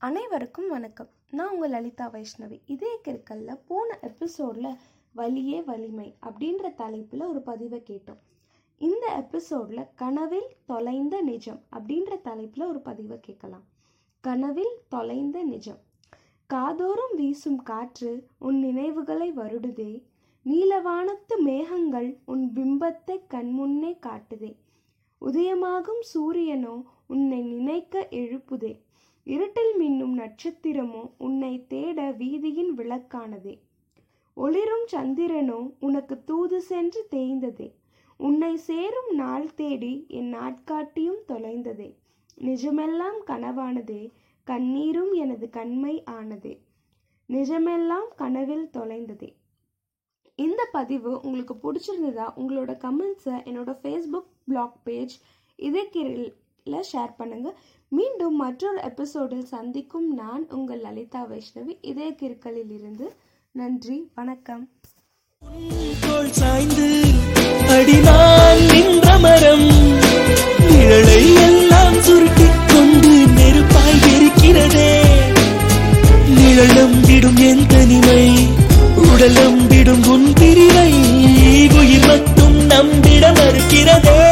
அனைவருக்கும் வணக்கம். நான் உங்கள் லலிதா வைஷ்ணவி. இதே கிற்கல்ல போன எபிசோடில் வலியே வலிமை அப்படின்ற தலைப்பில் ஒரு பதிவை கேட்டோம். இந்த எபிசோடில் கனவில் தொலைந்த நிஜம் அப்படின்ற தலைப்பில் ஒரு பதிவை கேட்கலாம். கனவில் தொலைந்த நிஜம். காதோறும் வீசும் காற்று உன் நினைவுகளை வருடுதே. நீலவானத்து மேகங்கள் உன் பிம்பத்தை கண்முன்னே காட்டுதே. உதயமாகும் சூரியனோ உன்னை நினைக்க எழுப்புதே. இருட்டில் மின்னும் நட்சத்திரமோ உன்னை தேட வீதியின் விளக்கானதே. ஒளிரும் சந்திரனோ உனக்கு தூது சென்று தேய்ந்ததே. உன்னை சேரும் நாள் தேடி என் நாட்காட்டியும் தொலைந்ததே. நிஜமெல்லாம் கனவானதே கண்ணீரும் எனது கண்மை ஆனதே. நிஜமெல்லாம் கனவில் தொலைந்ததே. இந்த பதிவு உங்களுக்கு பிடிச்சிருந்ததா உங்களோட கமெண்ட்ஸை என்னோட ஃபேஸ்புக் பிளாக் பேஜ் இதற்கில ஷேர் பண்ணுங்க. மீண்டும் மற்றொரு எபிசோடில் சந்திக்கும் நான் உங்கள் லலிதா வைஷ்ணவி. இதே கிற்களில் இருந்து நன்றி வணக்கம். சாய்ந்து நின்ற மரம் நிழலை எல்லாம் சுருட்டிக் கொண்டு நெருப்பாய் இருக்கிறதே நிழலம் விடும் என் தனிமை உடலம் விடும் உன் பிரிவை. உயிர் மட்டும் நம்பிட மறுக்கிறதே.